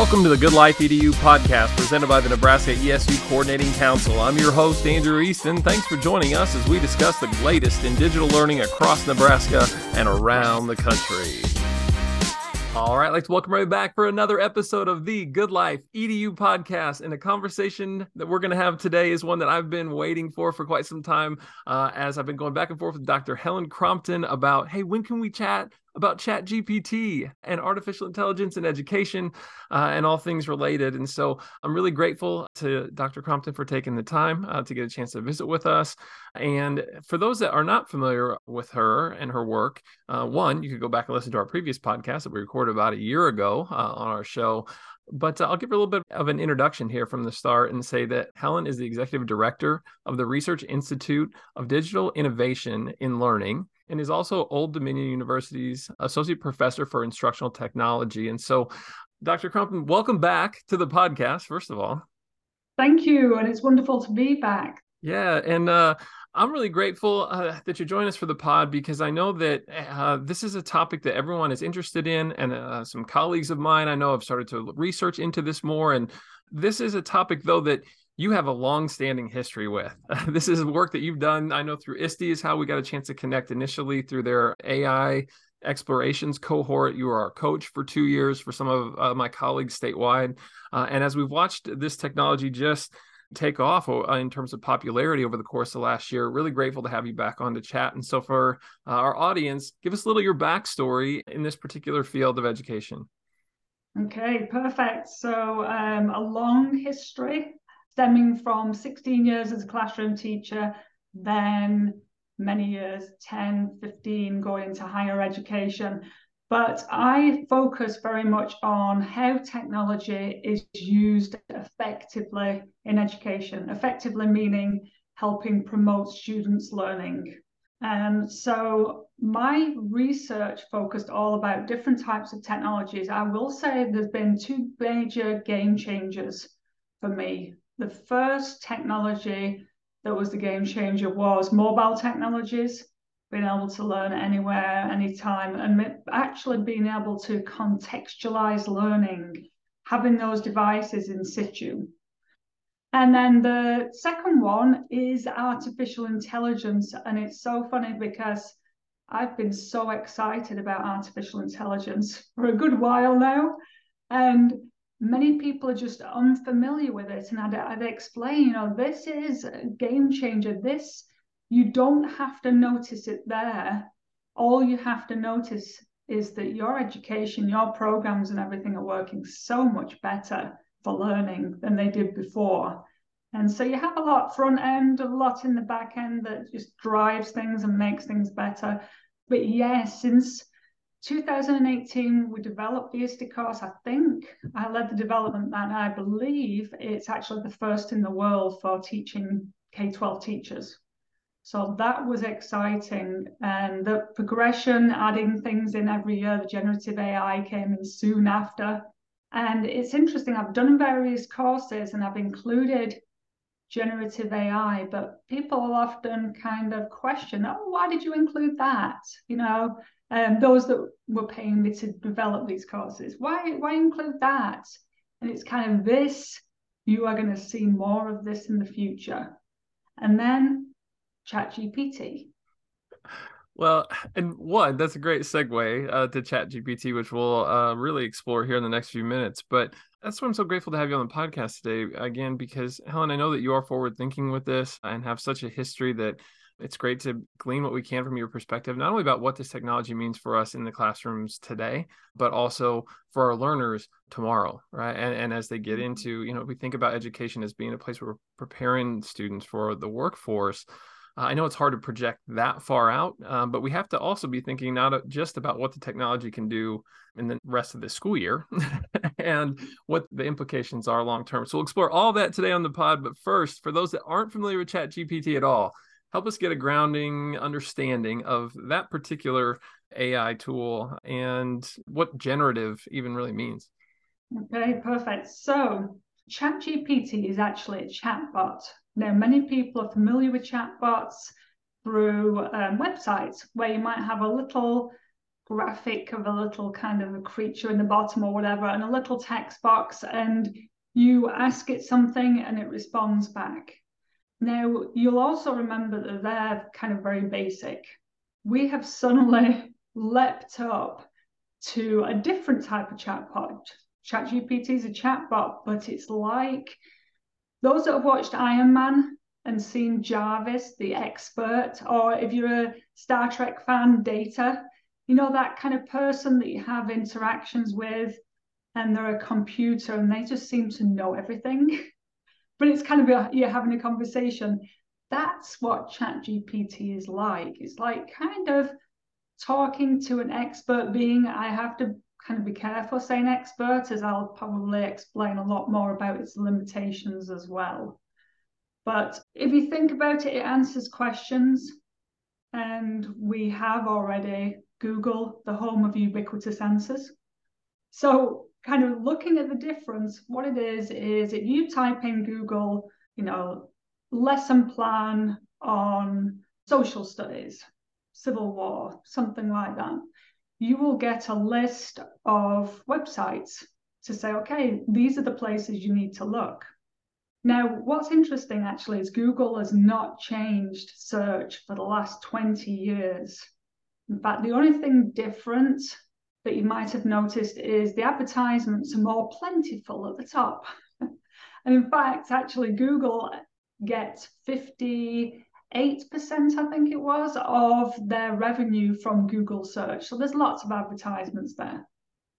Welcome to the Good Life EDU podcast presented by the Nebraska ESU Coordinating Council. I'm your host, Andrew Easton. Thanks for joining us as we discuss the latest in digital learning across Nebraska and around the country. All right, to welcome right back for another episode of the Good Life EDU podcast. And the conversation that we're going to have today is one that I've been waiting for for quite some time uh, as I've been going back and forth with Dr. Helen Crompton about, hey, when can we chat about chat gpt and artificial intelligence and education uh, and all things related. And so i'm really grateful to dr crompton for taking the time uh, to get a chance to visit with us. And for those that are not familiar with her and her work uh, one you could go back and listen to our previous podcast that we recorded about a year ago uh, on our show. But uh, I'll give a little bit of an introduction here from the start and say that Helen is the executive director of the Research Institute of Digital Innovation in Learning and is also Old Dominion University's associate professor for instructional technology. And so, Dr. Crompton, welcome back to the podcast, first of all. Thank you. And it's wonderful to be back. Yeah. And uh, I'm really grateful uh, that you join us for the pod because I know that uh, this is a topic that everyone is interested in. And uh, some colleagues of mine I know have started to research into this more. And this is a topic, though, that you have a long-standing history with. this is work that you've done. I know through ISTE is how we got a chance to connect initially through their AI explorations cohort. You were our coach for two years for some of uh, my colleagues statewide. Uh, and as we've watched this technology just take off uh, in terms of popularity over the course of last year, really grateful to have you back on to chat. And so for uh, our audience, give us a little your backstory in this particular field of education. Okay, perfect. So um, a long history stemming from 16 years as a classroom teacher, then many years 10, 15 going into higher education. But I focus very much on how technology is used effectively in education, effectively meaning helping promote students' learning. And so my research focused all about different types of technologies. I will say there's been two major game changers for me the first technology that was the game changer was mobile technologies, being able to learn anywhere, anytime, and actually being able to contextualize learning, having those devices in situ. And then the second one is artificial intelligence. And it's so funny because I've been so excited about artificial intelligence for a good while now. And many people are just unfamiliar with it. And I'd, I'd explain, you know, this is a game changer. This, you don't have to notice it there. All you have to notice is that your education, your programs, and everything are working so much better for learning than they did before. And so you have a lot front end, a lot in the back end that just drives things and makes things better. But yes, yeah, since 2018, we developed the ISTE course. I think I led the development and I believe it's actually the first in the world for teaching K 12 teachers. So that was exciting. And the progression, adding things in every year, the generative AI came in soon after. And it's interesting, I've done various courses and I've included generative AI, but people often kind of question, oh, why did you include that? You know, um, those that were paying me to develop these courses. Why, why include that? And it's kind of this, you are going to see more of this in the future. And then ChatGPT. Well, and one, that's a great segue uh, to ChatGPT, which we'll uh, really explore here in the next few minutes. But that's why I'm so grateful to have you on the podcast today, again, because Helen, I know that you are forward thinking with this and have such a history that it's great to glean what we can from your perspective, not only about what this technology means for us in the classrooms today, but also for our learners tomorrow, right? And, and as they get mm-hmm. into, you know, we think about education as being a place where we're preparing students for the workforce. Uh, I know it's hard to project that far out, um, but we have to also be thinking not just about what the technology can do in the rest of the school year and what the implications are long term. So we'll explore all that today on the pod. But first, for those that aren't familiar with ChatGPT at all, help us get a grounding understanding of that particular AI tool and what generative even really means. Okay, perfect. So, ChatGPT is actually a chatbot. Now, many people are familiar with chatbots through um, websites where you might have a little graphic of a little kind of a creature in the bottom or whatever, and a little text box, and you ask it something and it responds back. Now, you'll also remember that they're kind of very basic. We have suddenly leapt up to a different type of chatbot. ChatGPT is a chatbot, but it's like those that have watched Iron Man and seen Jarvis, the expert, or if you're a Star Trek fan, Data, you know, that kind of person that you have interactions with and they're a computer and they just seem to know everything. but it's kind of a, you're having a conversation. That's what ChatGPT is like. It's like kind of talking to an expert being. I have to kind of be careful saying expert, as I'll probably explain a lot more about its limitations as well. But if you think about it, it answers questions. And we have already Google, the home of ubiquitous answers. So, kind of looking at the difference, what it is, is if you type in Google, you know, lesson plan on social studies, civil war, something like that, you will get a list of websites to say, okay, these are the places you need to look. Now, what's interesting actually is Google has not changed search for the last 20 years. In fact, the only thing different that you might have noticed is the advertisements are more plentiful at the top. and in fact, actually, Google gets 58%, I think it was, of their revenue from Google search. So there's lots of advertisements there.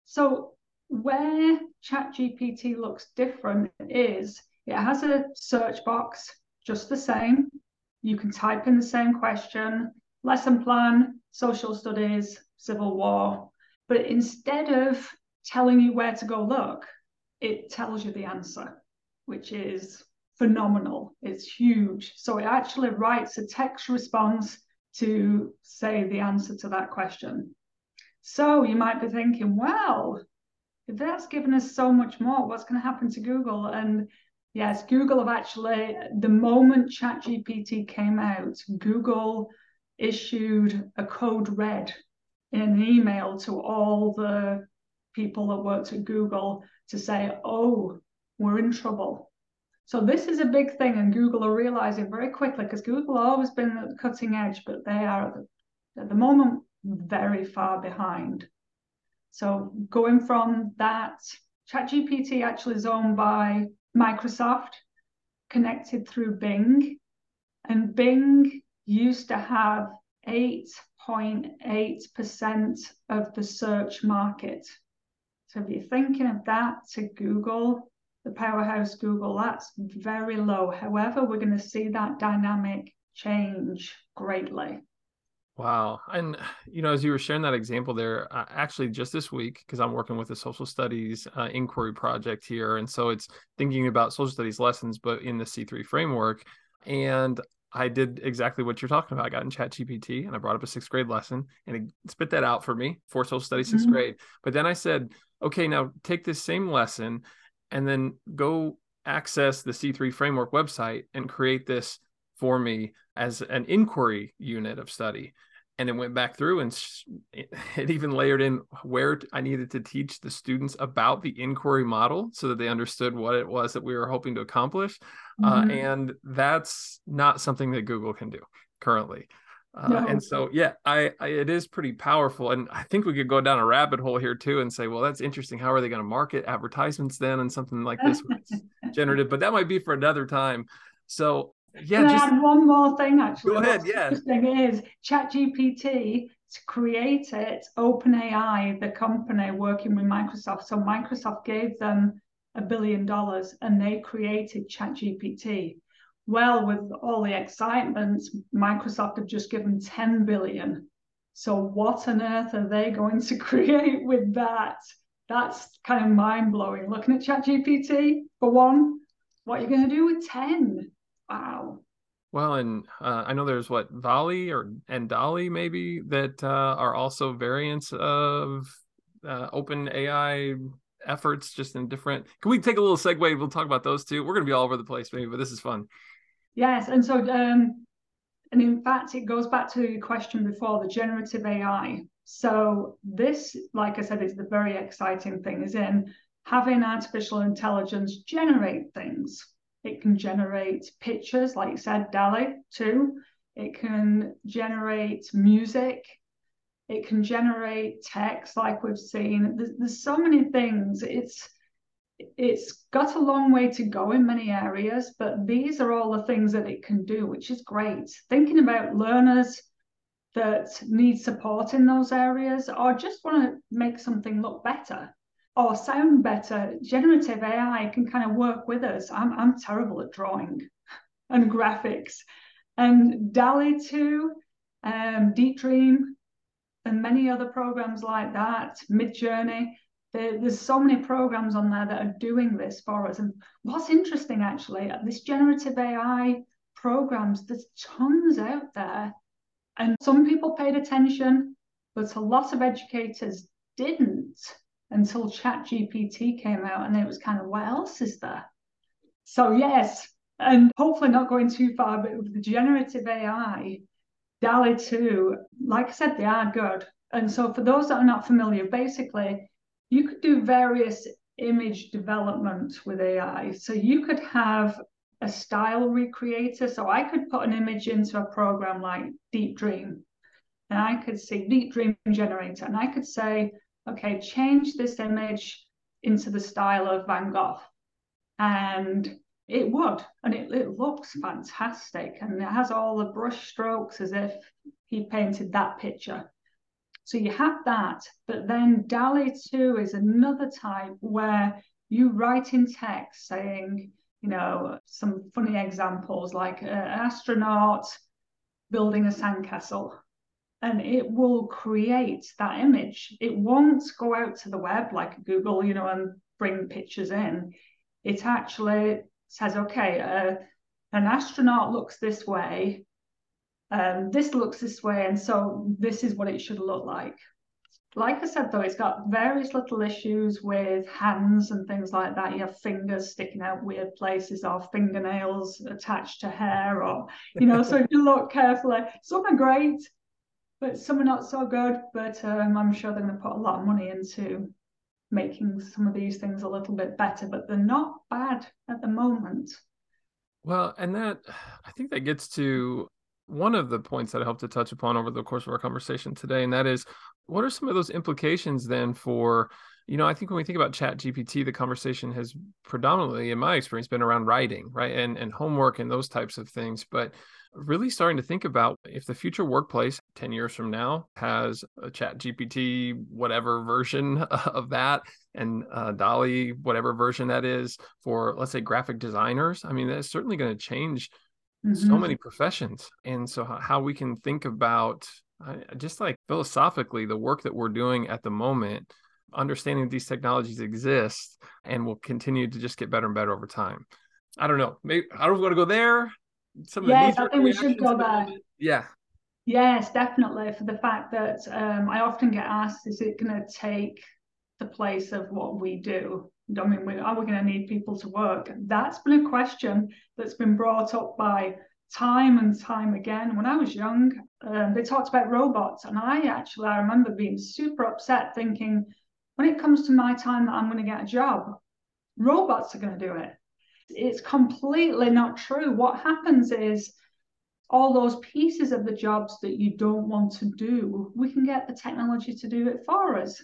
So where ChatGPT looks different is it has a search box, just the same. You can type in the same question, lesson plan, social studies, civil war. But instead of telling you where to go look, it tells you the answer, which is phenomenal. It's huge. So it actually writes a text response to say the answer to that question. So you might be thinking, well, if that's given us so much more, what's going to happen to Google? And Yes, Google have actually, the moment ChatGPT came out, Google issued a code red in an email to all the people that worked at Google to say, oh, we're in trouble. So this is a big thing, and Google are realizing very quickly because Google have always been at the cutting edge, but they are at the, at the moment very far behind. So going from that, ChatGPT actually is owned by Microsoft connected through Bing. And Bing used to have 8.8% of the search market. So if you're thinking of that to Google, the powerhouse Google, that's very low. However, we're going to see that dynamic change greatly. Wow. And, you know, as you were sharing that example there, uh, actually just this week, because I'm working with a social studies uh, inquiry project here. And so it's thinking about social studies lessons, but in the C3 framework. And I did exactly what you're talking about. I got in Chat GPT and I brought up a sixth grade lesson and it spit that out for me for social studies 6th mm-hmm. grade. But then I said, okay, now take this same lesson and then go access the C3 framework website and create this for me as an inquiry unit of study and it went back through and it even layered in where I needed to teach the students about the inquiry model so that they understood what it was that we were hoping to accomplish. Uh, mm-hmm. Uh, and that's not something that Google can do currently. Uh, no. And so, yeah, I, I, it is pretty powerful, and I think we could go down a rabbit hole here too, and say, well, that's interesting. How are they going to market advertisements then, and something like this generative? But that might be for another time. So yeah, Can just, add one more thing actually? Go ahead, yeah. The thing is ChatGPT to create it, OpenAI, the company working with Microsoft. So Microsoft gave them a billion dollars and they created ChatGPT. Well, with all the excitement, Microsoft have just given 10 billion. So what on earth are they going to create with that? That's kind of mind blowing. Looking at ChatGPT for one, what are you going to do with 10? Wow. Well, and uh, I know there's what DALL-E or and DALL-E maybe that uh, are also variants of uh, open AI efforts, just in different. Can we take a little segue? We'll talk about those too. We're going to be all over the place, maybe, but this is fun. Yes, and so um, and in fact, it goes back to your question before the generative AI. So this, like I said, is the very exciting thing is in having artificial intelligence generate things. It can generate pictures, like you said, DALL-E 2. It can generate music. It can generate text, like we've seen. There's, there's so many things. It's it's got a long way to go in many areas, but these are all the things that it can do, which is great. Thinking about learners that need support in those areas or just want to make something look better or sound better, generative AI can kind of work with us. I'm, I'm terrible at drawing and graphics. And DALL-E 2, um, Deep Dream, and many other programs like that, Midjourney, there, there's so many programs on there that are doing this for us. And what's interesting actually, this generative AI programs, there's tons out there. And some people paid attention, but a lot of educators didn't until ChatGPT came out. And it was kind of, what else is there? So, yes, and hopefully not going too far, but with the generative AI, DALL-E 2, like I said, they are good. And so, for those that are not familiar, basically, you could do various image development with AI. So you could have a style recreator. So I could put an image into a program like Deep Dream, and I could see Deep Dream Generator, and I could say, okay, change this image into the style of Van Gogh. And it would, and it, it looks fantastic. And it has all the brush strokes as if he painted that picture. So you have that, but then DALL-E 2 is another type where you write in text saying, you know, some funny examples like an astronaut building a sandcastle, and it will create that image. It won't go out to the web like Google, you know, and bring pictures in. It actually says, okay, uh, an astronaut looks this way, um, this looks this way, and so this is what it should look like. Like I said, though, it's got various little issues with hands and things like that. You have fingers sticking out weird places, or fingernails attached to hair, or you know. so if you look carefully, some are great, but some are not so good. But um, I'm sure they're going to put a lot of money into making some of these things a little bit better. But they're not bad at the moment. Well, and that I think that gets to one of the points that I hope to touch upon over the course of our conversation today, and that is what are some of those implications then for you know i think when we think about chat gpt the conversation has predominantly in my experience been around writing right and and homework and those types of things but really starting to think about if the future workplace 10 years from now has a chat gpt whatever version of that and uh, DALL-E whatever version that is for let's say graphic designers i mean that's certainly going to change mm-hmm. so many professions and so how we can think about uh, just like philosophically the work that we're doing at the moment understanding these technologies exist and will continue to just get better and better over time i don't know maybe i don't want to go there some of yes, I think we should go there. Yeah. Yes, definitely. For the fact that um, I often get asked, is it going to take the place of what we do? I mean, we, are we going to need people to work? That's been a question that's been brought up by time and time again. When I was young, um, they talked about robots, and I actually I remember being super upset, thinking, when it comes to my time that I'm going to get a job, robots are going to do it. It's completely not true. What happens is all those pieces of the jobs that you don't want to do, we can get the technology to do it for us.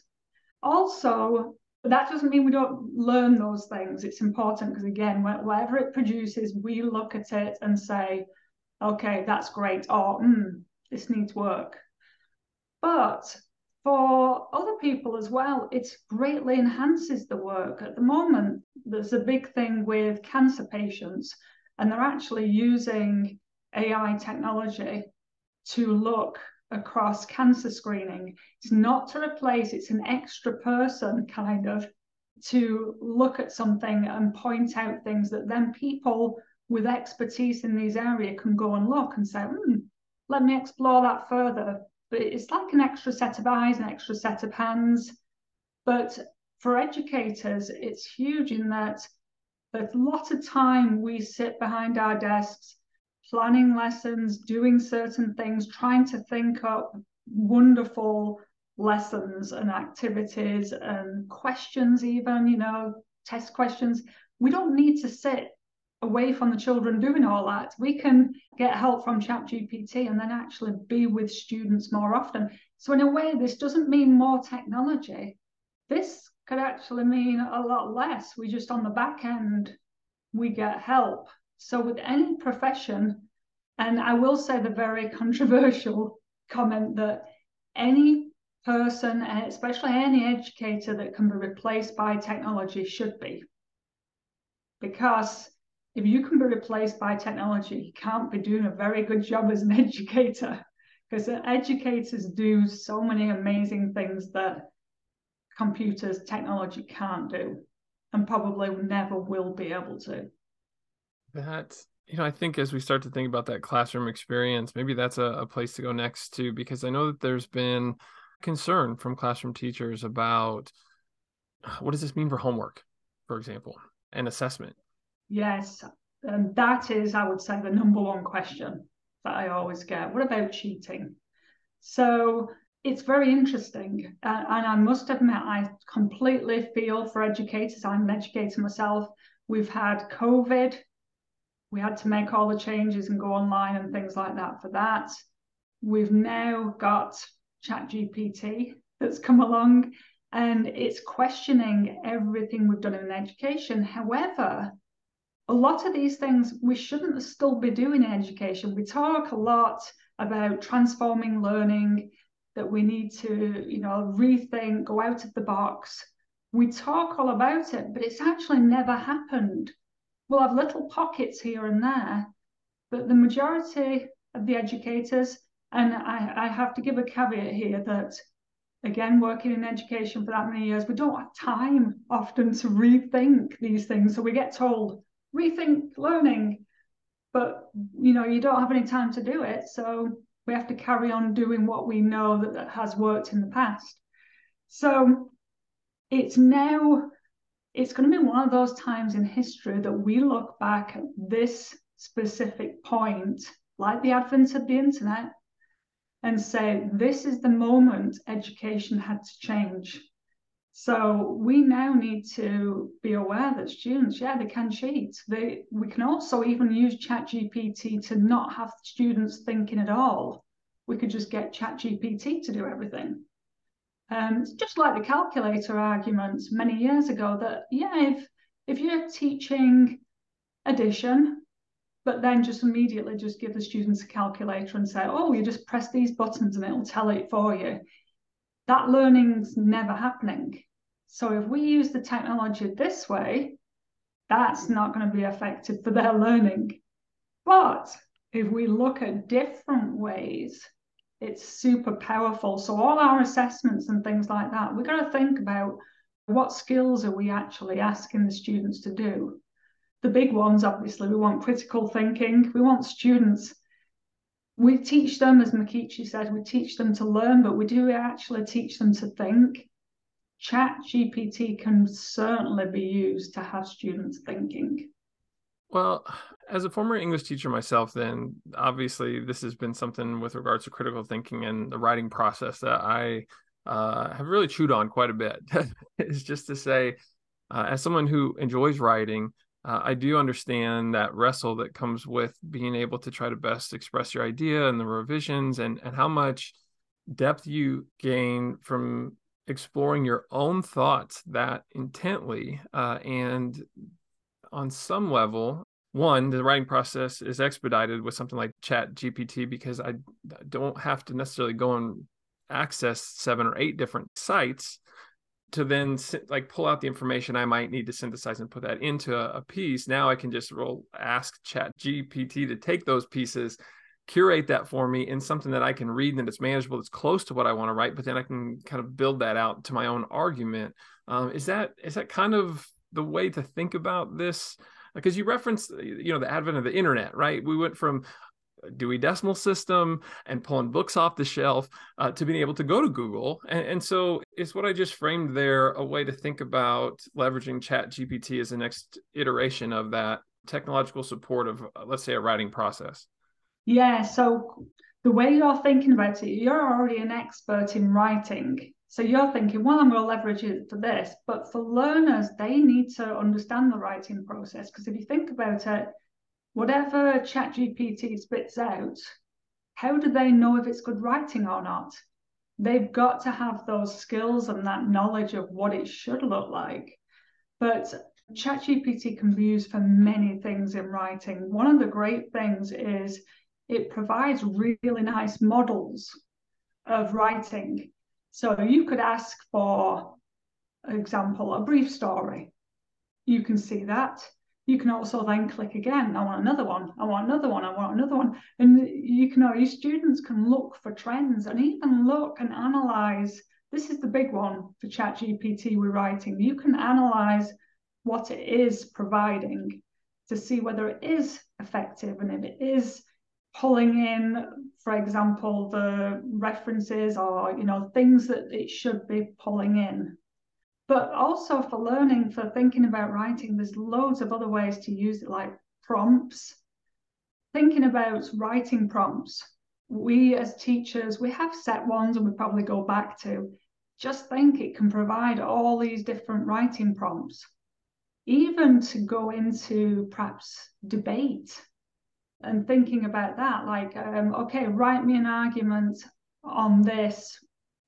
Also, that doesn't mean we don't learn those things. It's important because, again, whatever it produces, we look at it and say, okay, that's great, or mm, this needs work. But for other people as well, it greatly enhances the work. At the moment, there's a big thing with cancer patients, and they're actually using AI technology to look across cancer screening. It's not to replace, it's an extra person kind of to look at something and point out things that then people with expertise in these areas can go and look and say, hmm, let me explore that further. But it's like an extra set of eyes, an extra set of hands. But for educators, it's huge in that a lot of time we sit behind our desks planning lessons, doing certain things, trying to think up wonderful lessons and activities and questions, even, you know, test questions. We don't need to sit away from the children doing all that. We can get help from ChatGPT and then actually be with students more often. So, in a way, this doesn't mean more technology. This could actually mean a lot less. We just on the back end, we get help. So, with any profession, and I will say the very controversial comment that any person, and especially any educator that can be replaced by technology, should be. Because if you can be replaced by technology, you can't be doing a very good job as an educator because educators do so many amazing things that computers, technology can't do and probably never will be able to. That, you know, I think as we start to think about that classroom experience, maybe that's a, a place to go next too, because I know that there's been concern from classroom teachers about what does this mean for homework, for example, and assessment Yes, and that is, I would say, the number one question that I always get. What about cheating? So it's very interesting. Uh, and I must admit, I completely feel for educators. I'm an educator myself. We've had COVID. We had to make all the changes and go online and things like that for that. We've now got ChatGPT that's come along and it's questioning everything we've done in education. However, a lot of these things we shouldn't still be doing in education. We talk a lot about transforming learning, that we need to, you know, rethink, go out of the box. We talk all about it, but it's actually never happened. We'll have little pockets here and there, but the majority of the educators, and I, I have to give a caveat here that again, working in education for that many years, we don't have time often to rethink these things. So we get told, rethink learning but you know you don't have any time to do it so we have to carry on doing what we know that, that has worked in the past so it's now it's going to be one of those times in history that we look back at this specific point like the advent of the internet and say this is the moment education had to change so we now need to be aware that students, yeah, they can cheat. They we can also even use ChatGPT to not have students thinking at all. We could just get ChatGPT to do everything. Um, it's just like the calculator argument many years ago that yeah, if if you're teaching addition, but then just immediately just give the students a calculator and say, oh, you just press these buttons and it'll tell it for you. That learning's never happening so if we use the technology this way, that's not going to be effective for their learning. But if we look at different ways, it's super powerful. So all our assessments and things like that, we've got to think about what skills are we actually asking the students to do. The big ones, obviously, we want critical thinking. We want students. We teach them, as Makichi said, we teach them to learn, but we do actually teach them to think. Chat GPT can certainly be used to have students thinking. Well, as a former English teacher myself, then obviously this has been something with regards to critical thinking and the writing process that I uh, have really chewed on quite a bit. is just to say, uh, as someone who enjoys writing, uh, I do understand that wrestle that comes with being able to try to best express your idea and the revisions and, and how much depth you gain from exploring your own thoughts that intently uh, and on some level one the writing process is expedited with something like chat gpt because i don't have to necessarily go and access seven or eight different sites to then like pull out the information i might need to synthesize and put that into a, piece now i can just roll ask chat gpt to take those pieces curate that for me in something that I can read and that's manageable, that's close to what I want to write, but then I can kind of build that out to my own argument. Um, is that is that kind of the way to think about this? Because you referenced, you know, the advent of the internet, right? We went from Dewey Decimal System and pulling books off the shelf uh, to being able to go to Google. And, and, so is what I just framed there a way to think about leveraging Chat GPT as the next iteration of that technological support of, uh, let's say, a writing process? Yeah, so the way you're thinking about it, you're already an expert in writing. So you're thinking, well, I'm going to leverage it for this. But for learners, they need to understand the writing process. Because if you think about it, whatever ChatGPT spits out, how do they know if it's good writing or not? They've got to have those skills and that knowledge of what it should look like. But ChatGPT can be used for many things in writing. One of the great things is it provides really nice models of writing. So you could ask for example, a brief story. You can see that. You can also then click again. I want another one. I want another one. I want another one. And you can, your students can look for trends and even look and analyze. This is the big one for ChatGPT we're writing. You can analyze what it is providing to see whether it is effective and if it is pulling in, for example, the references or you know things that it should be pulling in. But also for learning, for thinking about writing, there's loads of other ways to use it, like prompts. Thinking about writing prompts. We as teachers, we have set ones and we probably go back to. Just think it can provide all these different writing prompts even to go into perhaps debate and thinking about that like um, okay write me an argument on this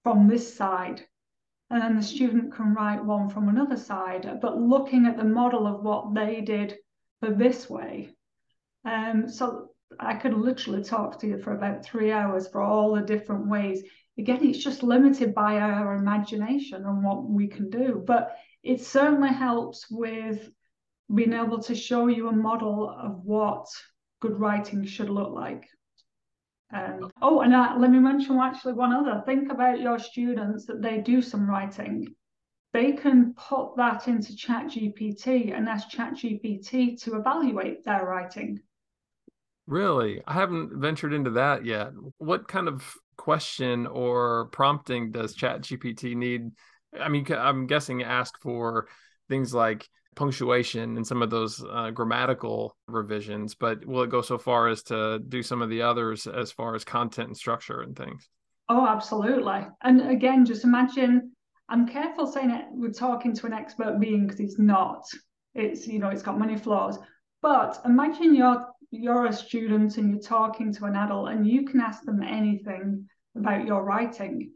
from this side and then the student can write one from another side but looking at the model of what they did for this way. Um, so i could literally talk to you for about three hours for all the different ways. Again it's just limited by our imagination and what we can do but it certainly helps with being able to show you a model of what good writing should look like. Um, oh, and uh, let me mention actually one other. Think about your students that they do some writing. They can put that into ChatGPT and ask ChatGPT to evaluate their writing. Really? I haven't ventured into that yet. What kind of question or prompting does ChatGPT need? I mean, I'm guessing ask for things like punctuation and some of those uh, grammatical revisions, but will it go so far as to do some of the others as far as content and structure and things? Oh, absolutely. And again, just imagine I'm careful saying it, we're talking to an expert being because it's not. It's, you know, it's got many flaws. But imagine you're you're a student and you're talking to an adult and you can ask them anything about your writing.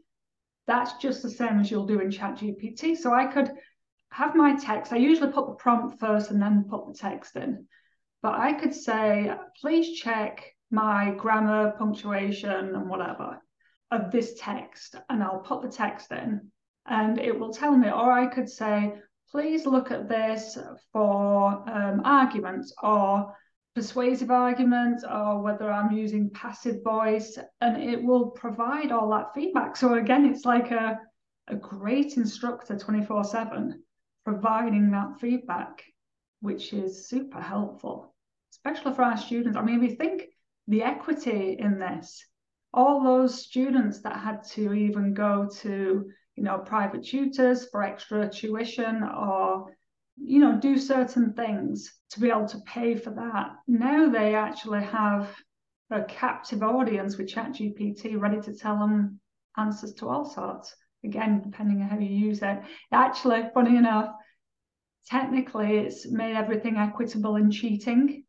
That's just the same as you'll do in ChatGPT. So I could have my text. I usually put the prompt first and then put the text in. But I could say, please check my grammar, punctuation, and whatever of this text. And I'll put the text in and it will tell me. Or I could say, please look at this for um, arguments or persuasive arguments or whether I'm using passive voice, and it will provide all that feedback. So again, it's like a, a great instructor 24 7 providing that feedback, which is super helpful, especially for our students. I mean, we think the equity in this, all those students that had to even go to, you know, private tutors for extra tuition or, you know, do certain things to be able to pay for that. Now they actually have a captive audience with ChatGPT ready to tell them answers to all sorts again, depending on how you use it. Actually, funny enough, technically it's made everything equitable in cheating.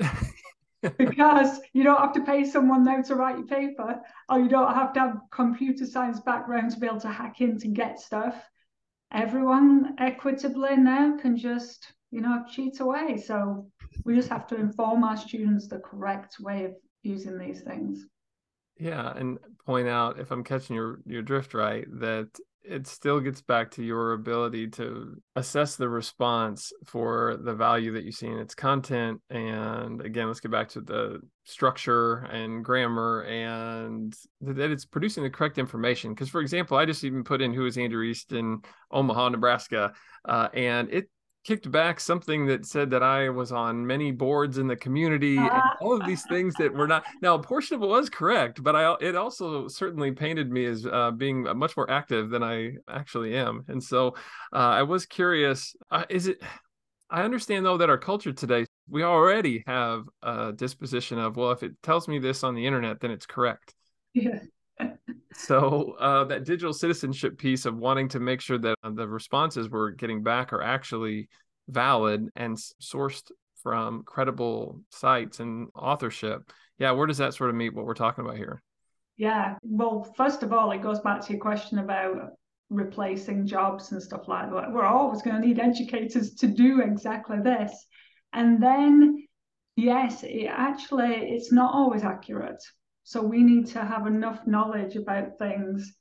because you don't have to pay someone now to write your paper, or you don't have to have computer science background to be able to hack in to get stuff. Everyone equitably now can just, you know, cheat away. So we just have to inform our students the correct way of using these things. Yeah, and point out if I'm catching your your drift right that it still gets back to your ability to assess the response for the value that you see in its content. And again, let's get back to the structure and grammar and that it's producing the correct information. Because, for example, I just even put in who is Andrew Easton Omaha, Nebraska, uh, and it kicked back something that said that I was on many boards in the community and ah. all of these things that were not. Now, a portion of it was correct, but I it also certainly painted me as uh, being much more active than I actually am. And so uh, I was curious: uh, is it? I understand though that our culture today we already have a disposition of, well, if it tells me this on the internet, then it's correct. Yeah. So uh, that digital citizenship piece of wanting to make sure that the responses we're getting back are actually valid and sourced from credible sites and authorship. Yeah, where does that sort of meet what we're talking about here? Yeah, well, first of all, it goes back to your question about replacing jobs and stuff like that. We're always going to need educators to do exactly this. And then, yes, it actually, it's not always accurate. So we need to have enough knowledge about things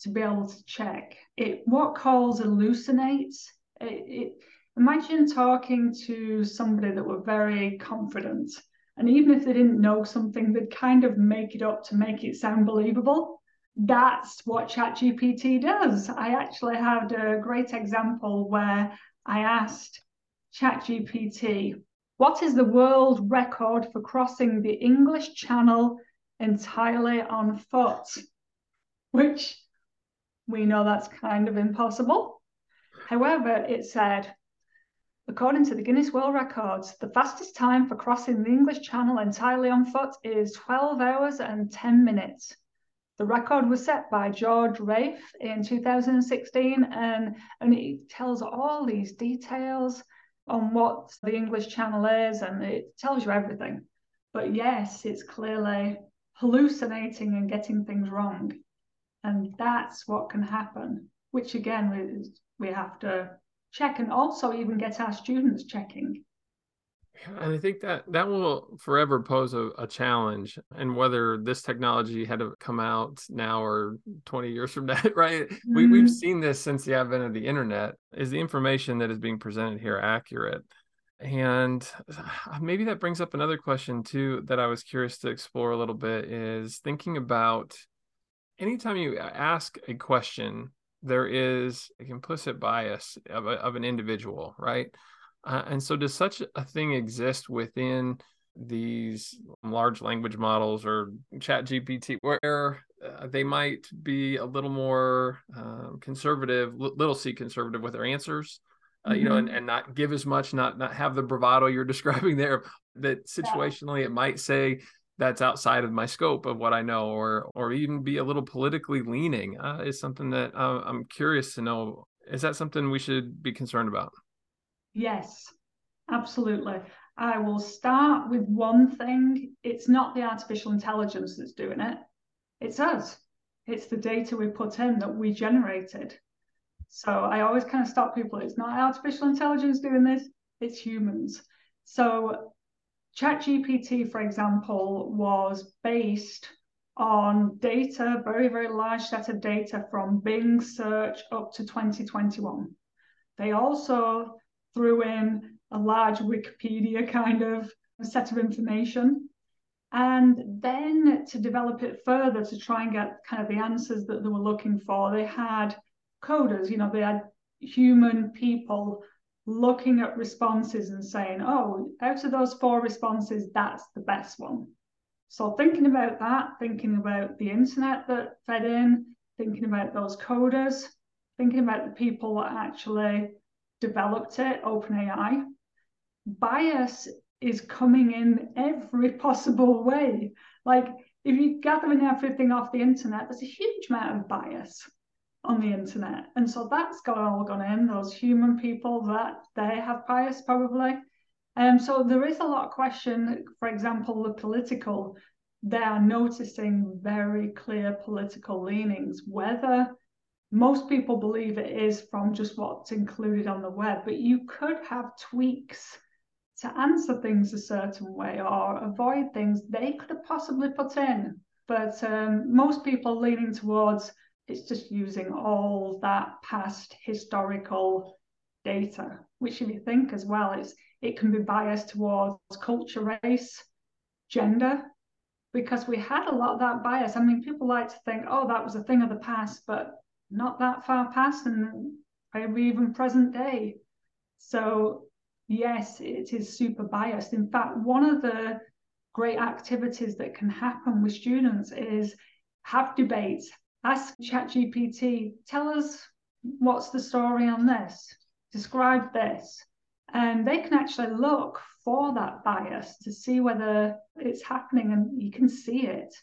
to be able to check it. What calls hallucinates? It, it, imagine talking to somebody that were very confident, and even if they didn't know something, they'd kind of make it up to make it sound believable that's what ChatGPT does. I actually had a great example where I asked ChatGPT, what is the world record for crossing the English Channel entirely on foot? Which we know that's kind of impossible. However, it said, according to the Guinness World Records, the fastest time for crossing the English Channel entirely on foot is 12 hours and 10 minutes. The record was set by George Rafe in 2016, and, and it tells all these details on what the English Channel is, and it tells you everything. But yes, it's clearly hallucinating and getting things wrong. And that's what can happen, which again, we, we have to check and also even get our students checking and I think that that will forever pose a, a, challenge. And whether this technology had to come out now or 20 years from now, right? Mm-hmm. We, we've seen this since the advent of the internet. Is the information that is being presented here accurate? And maybe that brings up another question too that I was curious to explore a little bit is thinking about anytime you ask a question, there is an implicit bias of, a, of an individual, right? Uh, and so, does such a thing exist within these large language models or chat gpt where uh, they might be a little more uh, conservative little c conservative with their answers uh, you know and, mm-hmm. and not give as much not not have the bravado you're describing there that situationally it might say that's outside of my scope of what i know or or even be a little politically leaning uh, is something that uh, i'm curious to know is that something we should be concerned about Yes, absolutely. I will start with one thing. It's not the artificial intelligence that's doing it, it's us. It's the data we put in that we generated. So I always kind of stop people. It's not artificial intelligence doing this, it's humans. So ChatGPT, for example, was based on data, very, very large set of data from Bing search up to 2021. They also threw in a large Wikipedia kind of set of information. And then to develop it further to try and get kind of the answers that they were looking for, they had coders, you know, they had human people looking at responses and saying, oh, out of those four responses, that's the best one. So thinking about that, thinking about the internet that fed in, thinking about those coders, thinking about the people that actually developed it, OpenAI, bias is coming in every possible way. Like if you're gathering everything off the internet, there's a huge amount of bias on the internet. And so that's got all gone in, those human people that they have bias probably. Um, so there is a lot of question, for example, the political, they are noticing very clear political leanings, whether most people believe it is from just what's included on the web, but you could have tweaks to answer things a certain way or avoid things they could have possibly put in. But um, most people leaning towards it's just using all that past historical data, which if you think as well, it's it can be biased towards culture, race, gender, because we had a lot of that bias. I mean, people like to think, oh, that was a thing of the past, but not that far past and maybe even present day. So, yes, it is super biased. In fact, one of the great activities that can happen with students is have debates. Ask ChatGPT, tell us what's the story on this, describe this. And they can actually look for that bias to see whether it's happening and you can see it.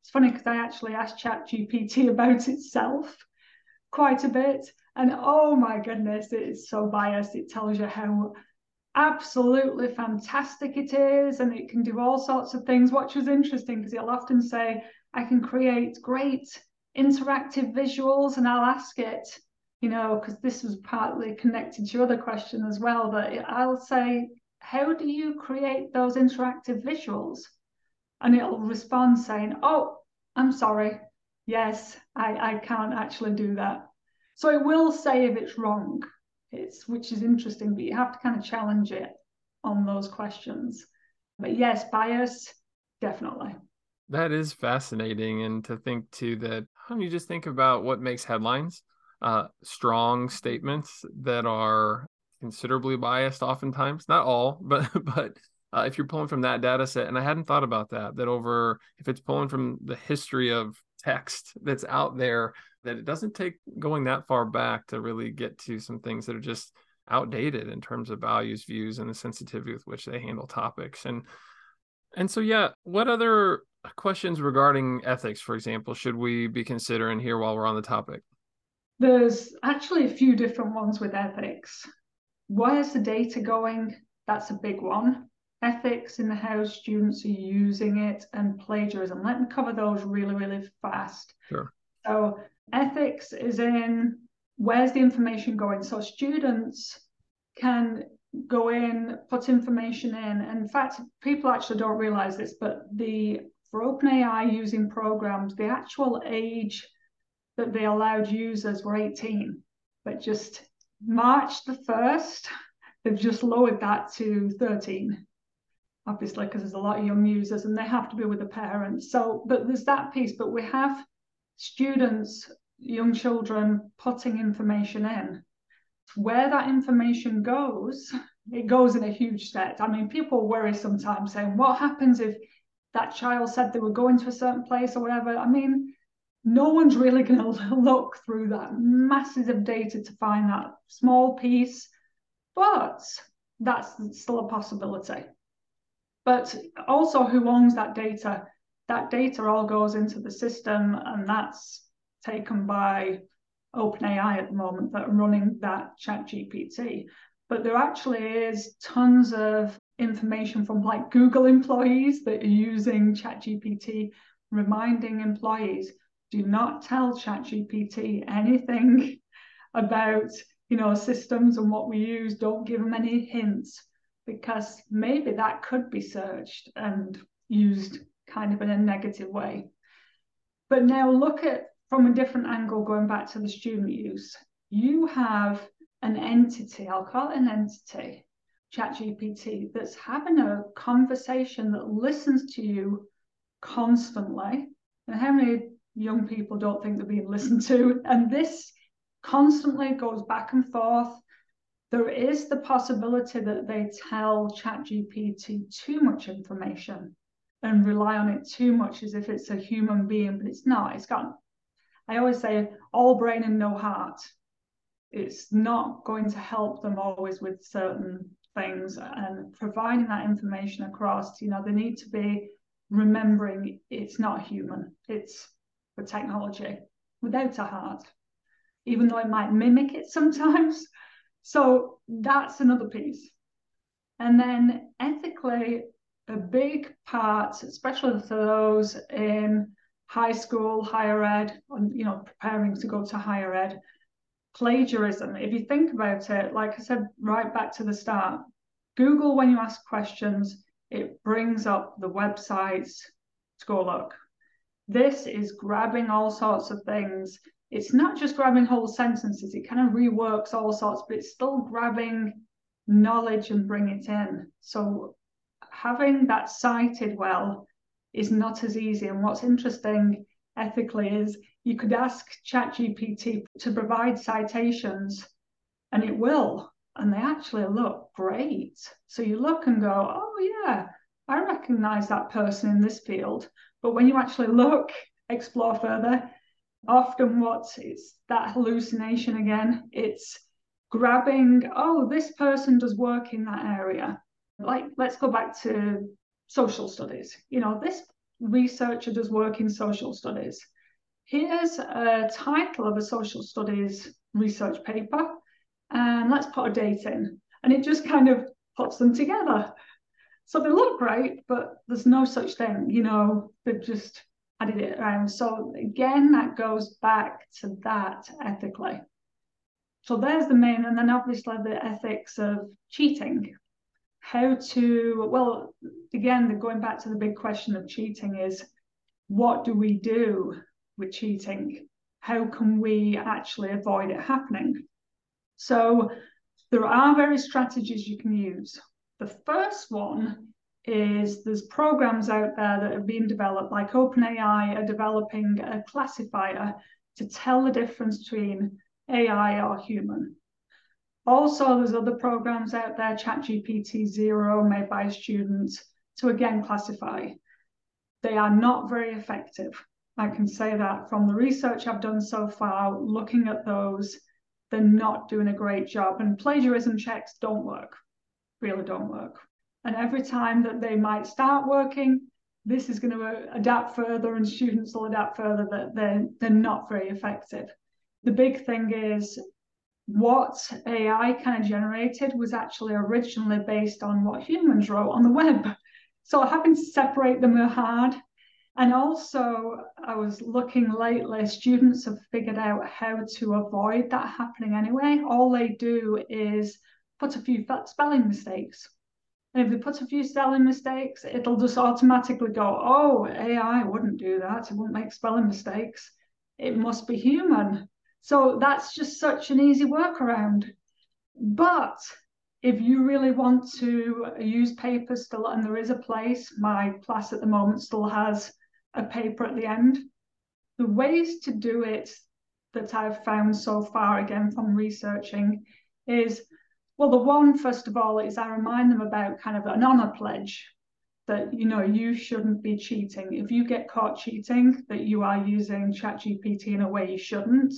It's funny because I actually asked ChatGPT about itself quite a bit. And oh my goodness, it is so biased. It tells you how absolutely fantastic it is and it can do all sorts of things which was interesting because it'll often say i can create great interactive visuals and i'll ask it you know because this was partly connected to your other question as well but i'll say how do you create those interactive visuals and it'll respond saying oh i'm sorry yes i i can't actually do that so it will say if it's wrong it's which is interesting, but you have to kind of challenge it on those questions. But yes, bias, definitely. That is fascinating. And to think too that when you just think about what makes headlines, uh, strong statements that are considerably biased oftentimes, not all, but but uh, if you're pulling from that data set, and I hadn't thought about that, that over if it's pulling from the history of text that's out there, that it doesn't take going that far back to really get to some things that are just outdated in terms of values, views, and the sensitivity with which they handle topics. And and so yeah, what other questions regarding ethics, for example, should we be considering here while we're on the topic? There's actually a few different ones with ethics. Where's the data going? That's a big one. Ethics in the how students are using it and plagiarism. Let me cover those really, really fast. Sure. So ethics is in where's the information going? So students can go in, put information in. And in fact, people actually don't realize this, but the for OpenAI using programs, the actual age that they allowed users were 18. But just March the 1st, they've just lowered that to 13 obviously because there's a lot of young users and they have to be with the parents so but there's that piece but we have students, young children putting information in. Where that information goes, it goes in a huge set. I mean, people worry sometimes saying, what happens if that child said they were going to a certain place or whatever? I mean, no one's really going to look through that masses of data to find that small piece, but that's still a possibility. But also, who owns that data? that data all goes into the system and that's taken by OpenAI at the moment that are running that ChatGPT. But there actually is tons of information from like Google employees that are using ChatGPT, reminding employees, do not tell ChatGPT anything about you know systems and what we use. Don't give them any hints because maybe that could be searched and used kind of in a negative way. But now look at from a different angle, going back to the student use. You have an entity, I'll call it an entity, ChatGPT, that's having a conversation that listens to you constantly. And how many young people don't think they're being listened to? And this constantly goes back and forth. There is the possibility that they tell ChatGPT too much information and rely on it too much as if it's a human being, but it's not. It's got, I always say, all brain and no heart. It's not going to help them always with certain things and providing that information across, you know, they need to be remembering it's not human, it's the technology without a heart, even though it might mimic it sometimes. So that's another piece. And then ethically, a big part, especially for those in high school, higher ed, and you know, preparing to go to higher ed, plagiarism. If you think about it, like I said right back to the start, Google, when you ask questions, it brings up the websites to go look. This is grabbing all sorts of things. It's not just grabbing whole sentences, it kind of reworks all sorts, but it's still grabbing knowledge and bring it in. So having that cited well is not as easy. And what's interesting ethically is you could ask ChatGPT to provide citations and it will, and they actually look great. So you look and go, oh, yeah, I recognize that person in this field. But when you actually look, explore further, often what it's that hallucination again, it's grabbing, oh, this person does work in that area. Like, let's go back to social studies. You know, this researcher does work in social studies. Here's a title of a social studies research paper, and let's put a date in. And it just kind of puts them together. So they look great, but there's no such thing, you know, they've just added it around. So again, that goes back to that ethically. So there's the main, and then obviously the ethics of cheating. How to, well, again, going back to the big question of cheating is what do we do with cheating? How can we actually avoid it happening? So there are various strategies you can use. The first one is there's programs out there that have been developed, like OpenAI are developing a classifier to tell the difference between AI or human. Also, there's other programs out there, ChatGPT Zero, made by students, to again classify. They are not very effective. I can say that from the research I've done so far, looking at those, they're not doing a great job. And plagiarism checks don't work, really don't work. And every time that they might start working, this is going to adapt further and students will adapt further that they're, they're not very effective. The big thing is what AI kind of generated was actually originally based on what humans wrote on the web. So I having to separate them are hard. And also, I was looking lately, students have figured out how to avoid that happening anyway. All they do is put a few spelling mistakes and if they put a few spelling mistakes, it'll just automatically go, oh, AI wouldn't do that. It wouldn't make spelling mistakes. It must be human. So that's just such an easy workaround. But if you really want to use paper still, and there is a place, my class at the moment still has a paper at the end. The ways to do it that I've found so far, again from researching, is well, the one, first of all, is I remind them about kind of an honor pledge that, you know, you shouldn't be cheating. If you get caught cheating, that you are using ChatGPT in a way you shouldn't,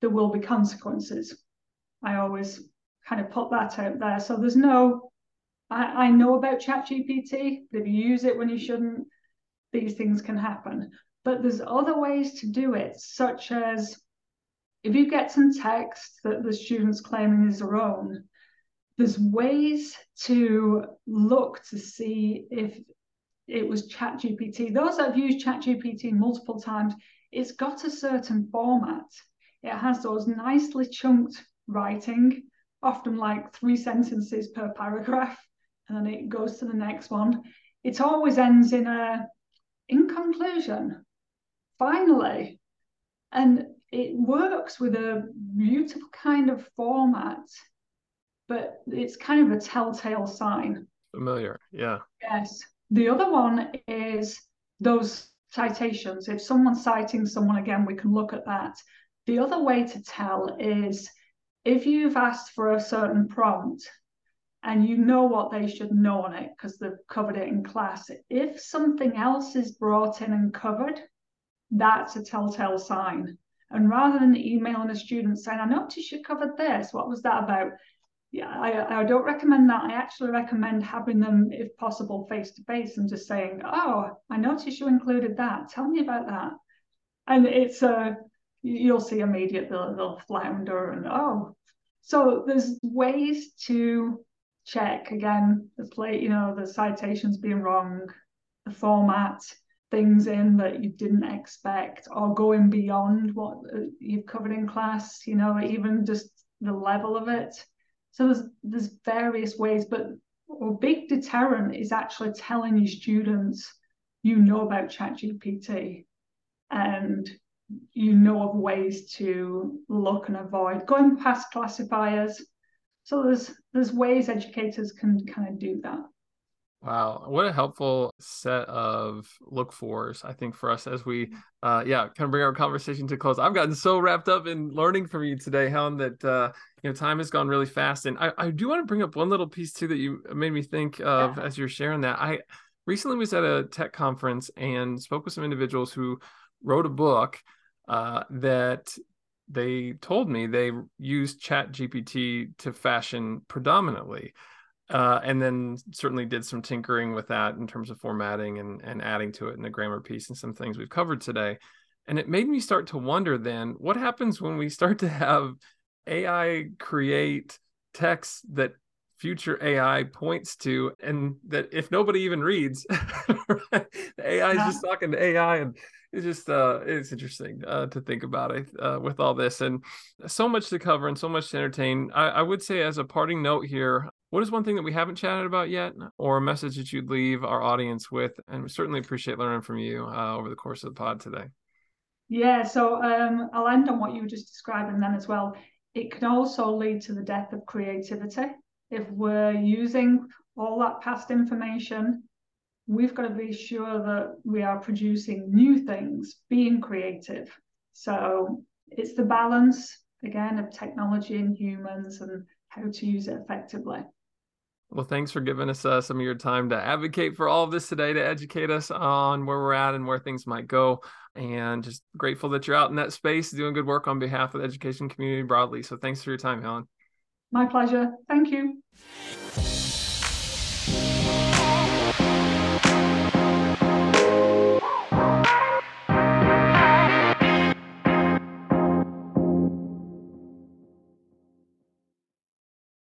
there will be consequences. I always kind of put that out there. So there's no, I, I know about ChatGPT, but if you use it when you shouldn't, these things can happen. But there's other ways to do it, such as if you get some text that the student's claiming is their own, there's ways to look to see if it was ChatGPT. Those that have used ChatGPT multiple times, it's got a certain format. It has those nicely chunked writing, often like three sentences per paragraph, and then it goes to the next one. It always ends in a in conclusion, finally. And it works with a beautiful kind of format but it's kind of a telltale sign. Familiar, yeah. Yes. The other one is those citations. If someone's citing someone again, we can look at that. The other way to tell is if you've asked for a certain prompt and you know what they should know on it because they've covered it in class, if something else is brought in and covered, that's a telltale sign. And rather than emailing a student saying, I noticed you covered this, what was that about? yeah, I, I don't recommend that. I actually recommend having them, if possible, face to face and just saying, "Oh, I noticed you included that. Tell me about that." And it's a you'll see immediate they'll, they'll flounder and oh. So there's ways to check again the play, you know, the citations being wrong, the format, things in that you didn't expect, or going beyond what uh, you've covered in class. You know, even just the level of it so there's there's various ways, but a big deterrent is actually telling your students you know about ChatGPT and you know of ways to look and avoid going past classifiers. So there's there's ways educators can kind of do that. Wow, what a helpful set of look fors, I think, for us as we, uh, yeah, kind of bring our conversation to close. I've gotten so wrapped up in learning from you today, Helen, that uh, you know time has gone really fast. And I, I do want to bring up one little piece too that you made me think of yeah. as you're sharing that. I recently was at a tech conference and spoke with some individuals who wrote a book uh, that they told me they used Chat GPT to fashion predominantly. Uh, and then certainly did some tinkering with that in terms of formatting and, and adding to it in the grammar piece and some things we've covered today. And it made me start to wonder then what happens when we start to have AI create text that future AI points to, and that if nobody even reads, the AI is yeah. just talking to AI, and it's just uh, it's interesting uh, to think about it uh, with all this, and so much to cover and so much to entertain. I, I would say, as a parting note here, what is one thing that we haven't chatted about yet, or a message that you'd leave our audience with? And we certainly appreciate learning from you uh, over the course of the pod today. Yeah, so um, I'll end on what you were just describing then as well. It can also lead to the death of creativity if we're using all that past information, we've got to be sure that we are producing new things, being creative. So it's the balance, again, of technology and humans and how to use it effectively. Well, thanks for giving us uh, some of your time to advocate for all of this today, to educate us on where we're at and where things might go. And just grateful that you're out in that space doing good work on behalf of the education community broadly. So thanks for your time, Helen. My pleasure. Thank you.